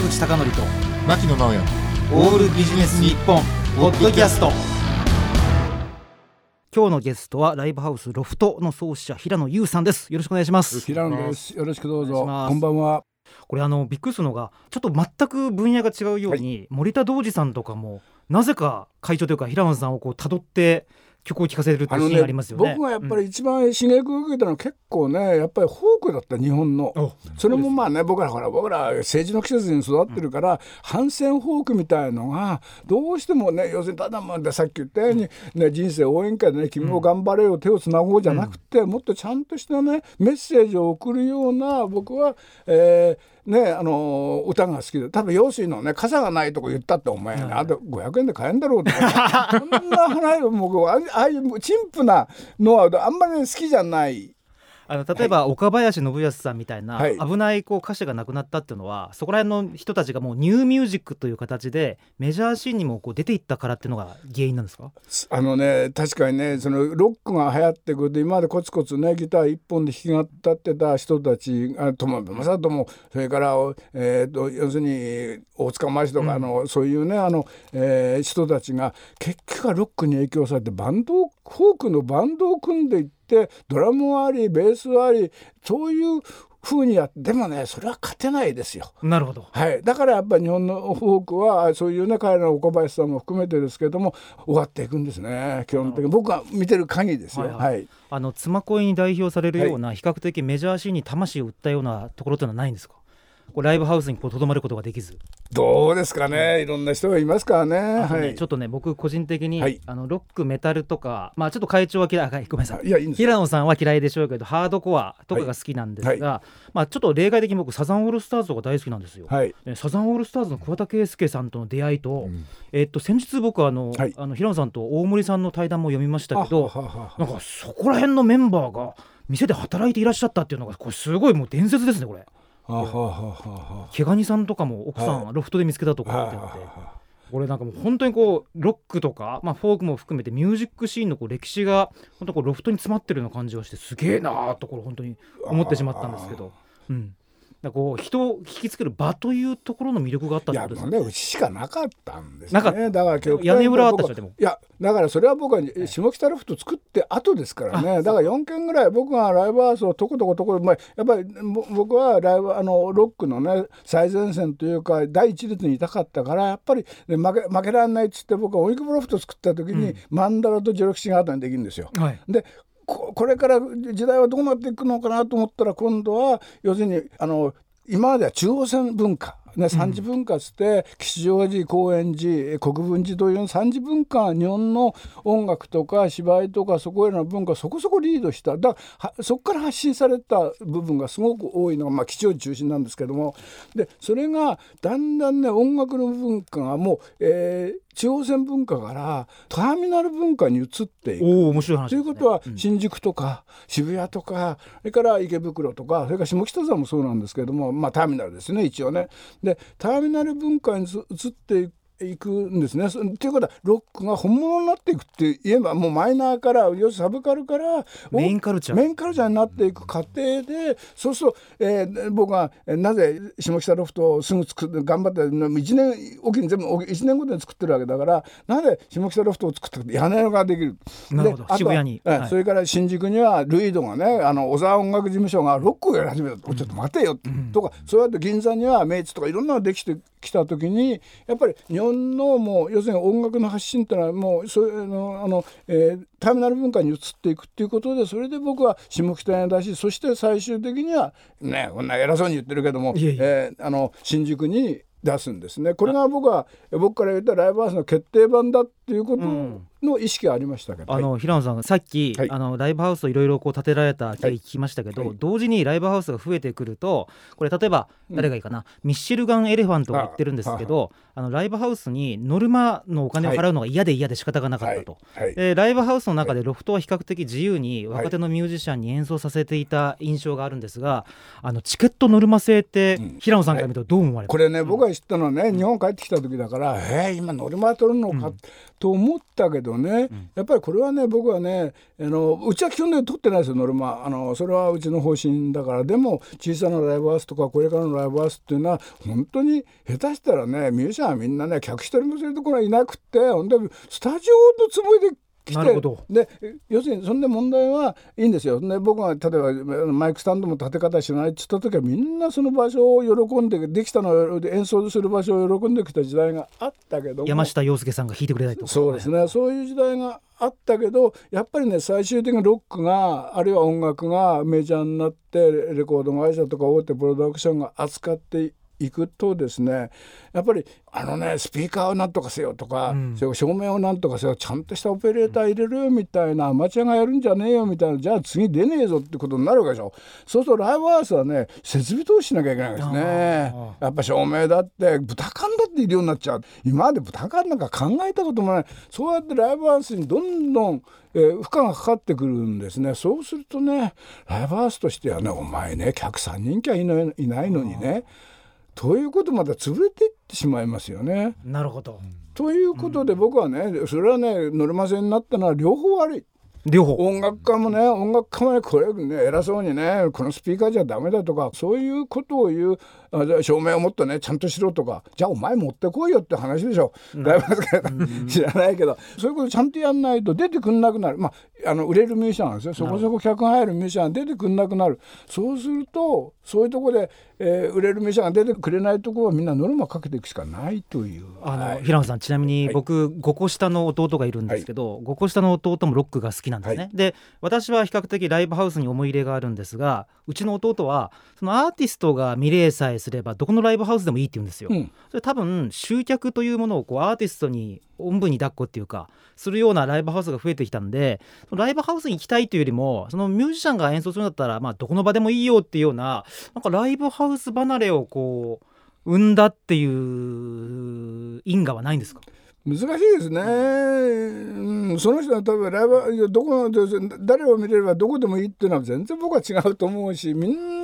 坂口孝則と牧野直哉オールビジネス日本ポッドキャスト今日のゲストはライブハウスロフトの創始者平野優さんですよろしくお願いします平野です。よろしくどうぞ。こんばんは。これあのびっくりするのがちょっと全く分野が違うように、森田童子さんとかもなぜか会長というか平野さんをこう辿って曲を聴かせるっていうシーンありますよね。僕がやっぱり一番刺激を受けたのは結構ねやっぱりフォークだった日本の。おそれもまあね僕らほら僕ら政治の季節に育ってるから、反戦フォークみたいのがどうしてもね要するにただまあさっき言ったように、ね、人生応援歌でね君も頑張れよ手をつなごうじゃなくて、もっとちゃんとしたねメッセージを送るような僕は、えーねあの歌が好きで多分用水のね傘がないとこ言ったってお前ね、あと500円で買えんだろうとか そんな話を僕はあああいう陳腐なのはあんまり好きじゃない。あの例えば岡林信康さんみたいなはい。危ないこう歌手が亡くなったっていうのはそこら辺の人たちがもうニューミュージックという形でメジャーシーンにもこう出ていったからっていうのが原因なんですか？あのね確かにねそのロックが流行ってくると今までコツコツねギター一本で弾き語ってた人たちあ友部正人もそれから、えー、と要するに大塚真史とか、あのそういうねあの、えー人たちが結局はロックに影響されてバンドをフォークのバンドを組んでいってドラムありベースありそういう風にやってでもねそれは勝てないですよ。なるほど。はい、だからやっぱり日本のフォークはそういうね彼らの岡林さんも含めてですけども終わっていくんですね。基本的に。僕が見てる限りですよ。はいはい。はい。あの妻恋に代表されるような比較的メジャーシーンに魂を売ったようなところというのはないんですか？こうライブハウスにこうとどまることができず、どうですかね。い。ろんな人がいますからね。ねはい。ちょっとね僕個人的に、はい。あのロックメタルとかまあちょっと会長は嫌いあ ごめんなさい。いやいい平野さんは嫌いでしょうけどハードコアとかが好きなんですが、はまあちょっと例外的に僕サザンオールスターズとか大好きなんですよ。はい。えサザンオールスターズの桑田佳祐さんとの出会いと、えっと先日僕あの、はい。あの平野さんと大森さんの対談も読みましたけどなんかそこら辺のメンバーが店で働いていらっしゃったっていうのがこれすごいもう伝説ですねこれ。毛ガニさんとかも奥さん、はロフトで見つけたとかはって言って。はこれなんかもう本当にこうロックとか、まあ、フォークも含めてミュージックシーンのこう歴史が本当こうロフトに詰まってるような感じがしてすげえなーところ本当に思ってしまったんですけど、うん、だこう人を引きつける場というところの魅力があったっいてことですね。うちしかなかったんですなかっね。だから屋根裏はあったでも。いやだからそれは僕は下北ロフト作って後ですからね。だから4件ぐらい僕がライブハウスをとことことこ、まあ、やっぱりぼ僕はライブあのロックのね最前線というか第一列にいたかったからやっぱり、ね負け負けられないっつって僕はオイクブロフト作った時に、マンダラとジョロキシが後にできるんですよ。はい。でこれから時代はどうなっていくのかなと思ったら今度は要するにあの今までは中央線文化、ね、三次文化っつって、吉祥寺高円寺国分寺という三次文化日本の音楽とか芝居とかそこへの文化そこそこリードしただからはそこから発信された部分がすごく多いのが、まあ、吉祥寺中心なんですけどもでそれがだんだんね音楽の文化がもう、えー中央線文化からターミナル文化に移っていく。おお面白い話ね。ということは新宿とか渋谷とかそれから池袋とかそれから下北沢もそうなんですけれどもまあターミナルですね一応ね。でターミナル文化に移っていくいくんですね。そということはロックが本物になっていくって言えばもうマイナーから要するにサブカルからメインカルチャー。メインカルチャーになっていく過程でそうすると、えー僕がえーなぜ下北ロフトをすぐ作って頑張って1年おきに全部1年ごとに作ってるわけだからなぜ下北ロフトを作ったか屋根ができる。なるほどであとは渋谷に。ええはい。それから新宿にはルイドがねあの小沢音楽事務所がロックをやり始めた。と、ちょっと待てよ、とかそうやって銀座にはメイツとかいろんなのができてきた時にやっぱり日本のもう要するに音楽の発信っていうのはもうそういうのあの、えーターミナル文化に移っていくっていうことでそれで僕は下北に出しそして最終的にはねこんな偉そうに言ってるけどもいえいえ。えーあの新宿に出すんですね。これが僕は僕から言ったライブハウスの決定版だっていうことの意識がありましたけど、あの平野さんさっき、はい。あのライブハウスをいろいろこう建てられた経緯聞きましたけど、はい。同時にライブハウスが増えてくるとこれ例えば誰がいいかな、ミッシェルガン・エレファントが言ってるんですけどあのライブハウスにノルマのお金を払うのが嫌で嫌で仕方がなかったと。はい。はい。でライブハウスの中でロフトは比較的自由に若手のミュージシャンに演奏させていた印象があるんですがあのチケットノルマ制って平野さんから見るとどう思われますこれね僕が知ったのはね日本帰ってきた時だから「えー、今ノルマ取るのか?」と思ったけどね、うん。やっぱりこれはね僕はねあのうちは基本的に取ってないですよノルマ。あのそれはうちの方針だから。でも小さなライブハウスとかこれからのライブハウスっていうのは本当に下手したらねミュージシャンはみんなね客一人も連れてこないいなくって。ほんでスタジオのつもりでなるほど。で要するにそんで問題はいいんですよ。で僕が例えばマイクスタンドも立て方知らないって言った時はみんなその場所を喜んでできたのを演奏する場所を喜んできた時代があったけども。山下洋介さんが弾いてくれたりとか。そうですね、そういう時代があったけどやっぱりね最終的にロックがあるいは音楽がメジャーになってレコード会社とか大手プロダクションが扱っていくとですねやっぱりあのねスピーカーをなんとかせよとか、うん。照明をなんとかせよちゃんとしたオペレーター入れるよみたいなアマチュアがやるんじゃねえよみたいなじゃあ次出ねえぞってことになるわけでしょ。そうするとライブハウスはね設備投資しなきゃいけないわけですね。あやっぱ照明だって豚缶だっているようになっちゃう。今まで豚缶なんか考えたこともない。そうやってライブハウスにどんどん、えー負荷がかかってくるんですね。そうするとねライブハウスとしてはねお前ね客3人きゃいないいないのにねということまた潰れていってしまいますよね。なるほどということで僕はねそれはねノルマ制になったのは両方悪い。両方音楽家もね音楽家もねこれね偉そうにねこのスピーカーじゃダメだとかそういうことを言う照明をもっとねちゃんとしろとかじゃあお前持ってこいよって話でしょ、ライブハウスから知らないけど。そういうことちゃんとやんないと出てくんなくなる。まああの売れるミュージシャンなんですよ。そこそこ客が入るミュージシャンが出てくんなくなる。そうするとそういうところで、えー売れるミュージシャンが出てくれないところはみんなノルマかけていくしかないという。あの、はい。平野さんちなみにはい。僕、5個下の弟がいるんですけど、5個下の弟もロックが好きなんですね、はい。で私は比較的ライブハウスに思い入れがあるんですがうちの弟はそのアーティストが見れさえすればどこのライブハウスでもいいって言うんですよ、うん。それ多分集客というものをこうアーティストにおんぶに抱っこっていうかするようなライブハウスが増えてきたんでライブハウスに行きたいというよりもそのミュージシャンが演奏するんだったら、まあ、どこの場でもいいよっていうようななんかライブハウス離れをこう生んだっていう因果はないんですか？難しいですね、うん、その人は例えばライブどこの誰を見れればどこでもいいっていうのは全然僕は違うと思うしみんな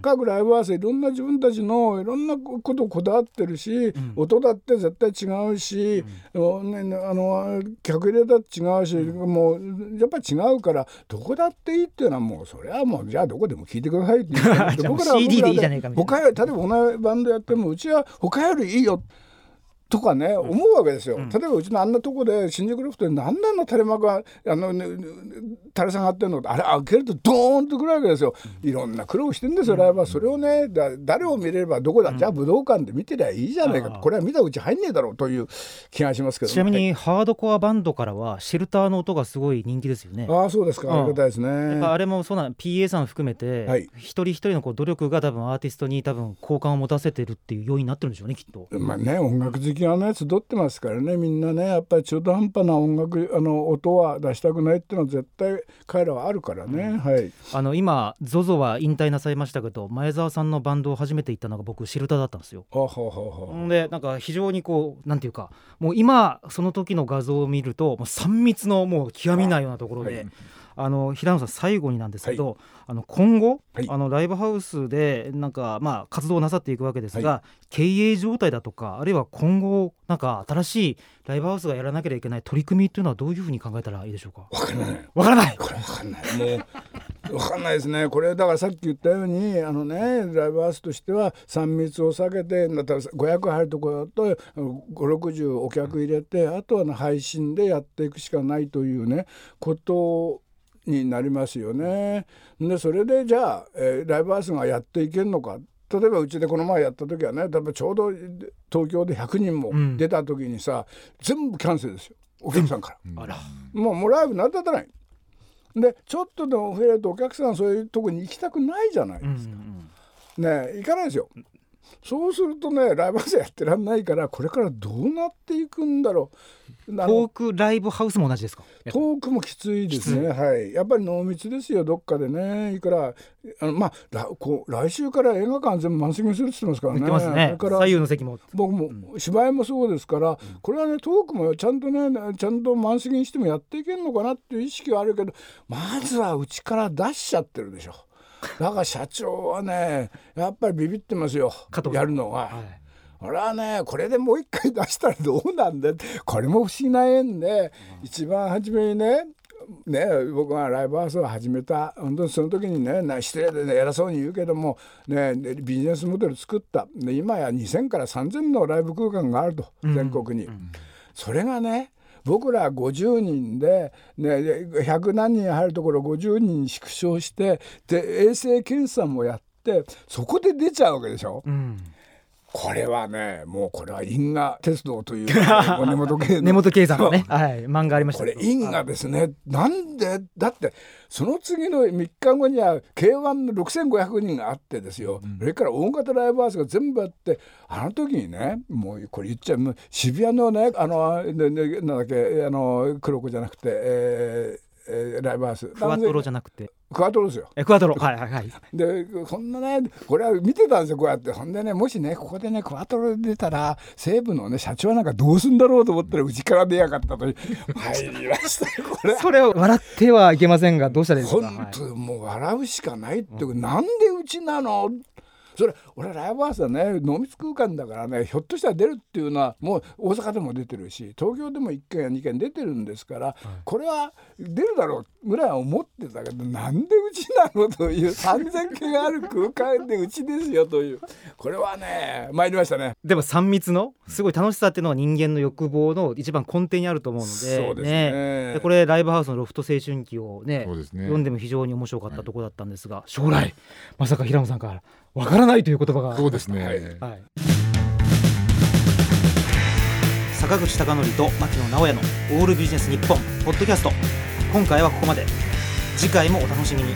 各ライブハウスいろんな自分たちのいろんなことをこだわってるし、ん。音だって絶対違うし、あのね、あの客入れだって違うし、もうやっぱり違うからどこだっていいっていうのはもうそれはもうじゃあどこでも聞いてくださいって 僕らはより例えば同じバンドやってもうちは他よりいいよとかね思うわけですよ、例えばうちのあんなとこで新宿ロフトで何であんな垂れ幕があの、ね、垂れ下がってんのあれ開けるとドーンとくるわけですよ。いろんな苦労してんですよライブはそれをねだ誰を見れればどこだ、じゃあ武道館で見てりゃいいじゃないかと。これは見たうち入んねえだろうという気がしますけど、ちなみにハードコアバンドからはシェルターの音がすごい人気ですよね。はいああそうですか。ありがたいですね。あれもそうなん PA さん含めて、はい。一人一人のこう努力が多分アーティストに多分好感を持たせてるっていう要因になってるんでしょうねきっと。まあね音楽好きがね集ってますからね。みんなねやっぱり中途半端な音楽あの音は出したくないっていうのは絶対彼らはあるからね、はい。あの今 ZOZO は引退なさいましたけど前澤さんのバンドを初めて行ったのが僕シェルターだったんですよ。はあはでなんか非常にこうなんていうかもう今その時の画像を見るともう3密のもう極みないようなところで、はいあの平野さん最後になんですけど、あの今後、はい。あのライブハウスでなんかまあ活動をなさっていくわけですが、経営状態だとかあるいは今後なんか新しいライブハウスがやらなければいけない取り組みというのはどういうふうに考えたらいいでしょうか？わからない。わからない。これわかんない。もうわかんないですね。これだからさっき言ったようにあのねライブハウスとしては3密を避けてだったら500入るところだと560お客入れてあとは、ね、配信でやっていくしかないというねことになりますよね。でそれでじゃあ、えーライブハウスがやっていけるのか例えばうちでこの前やった時はね例えばちょうど東京で100人もうん出た時にさ、全部キャンセルですよお客さんから。あら。もうもうライブ成り立たない。でちょっとでも増えるとお客さんそういうとこに行きたくないじゃない、うんうんねえ行かないですよ。そうするとねライブハウスやってらんないからこれからどうなっていくんだろう。トークライブハウスも同じですか？トークもきついですね。はい。やっぱり濃密ですよどっかでね。いくらあのまあらこう来週から映画館全部満席にするって言ってますからね。ね。れから左右の席も。僕も芝居もそうですから、これはねトークもちゃんとねちゃんと満席にしてもやっていけるのかなっていう意識はあるけどまずはうちから出しちゃってるでしょだから社長はねやっぱりビビってますよ。やるのは。はい。俺はねこれでもう一回出したらどうなんだこれも不思議な縁で、一番初めにねね、僕がライブハウスを始めた本当にその時にね失礼で、ね、偉そうに言うけども、ね、ビジネスモデル作った。で今や2,000から3,000のライブ空間があると全国に。うんうん、それがね僕ら50人で、ね、100何人入るところ50人縮小してで衛生検査もやってそこで出ちゃうわけでしょ？うんこれはねもうこれは因果鉄道という 根本経根本経済のね、はい、漫画ありました。これ因果ですね。なんでだってその次の3日後には K1 の6500人があってですよ、うん、それから大型ライブハウスが全部あってあの時にねもうこれ言っちゃう渋谷のねあの、ねね、なんだっけあの黒子じゃなくて、えーえー、ライブハウス。クワトロじゃなくて。クワトロですよ。えクワトロ。はいはいはい。でこんなねこれは見てたんですよこうやって。ほんでねもしねここでねクワトロ出たら西武のね社長なんかどうすんだろうと思ったらうちから出やがったと 入りましたこれ。それを笑ってはいけませんがどうしたらいいですか？本当、はい、もう笑うしかないって、うん、なんでうちなの？それ俺ライブハウスはね濃密空間だからねひょっとしたら出るっていうのはもう大阪でも出てるし東京でも1件や2件出てるんですから、はい、これは出るだろうぐらいは思ってたけどなんでうちなのという3,000件ある空間でうちですよという。これはね参りましたね。でも3密のすごい楽しさっていうのは人間の欲望の一番根底にあると思うのでそうですね、ね、これライブハウスのロフト青春期をね、ね、読んでも非常に面白かったところだったんですが、はい、将来まさか平野さんからわからないという言葉が。そうですね、はい、坂口孝則と牧野直哉の「オールビジネス日本ポッドキャスト。今回はここまで。次回もお楽しみに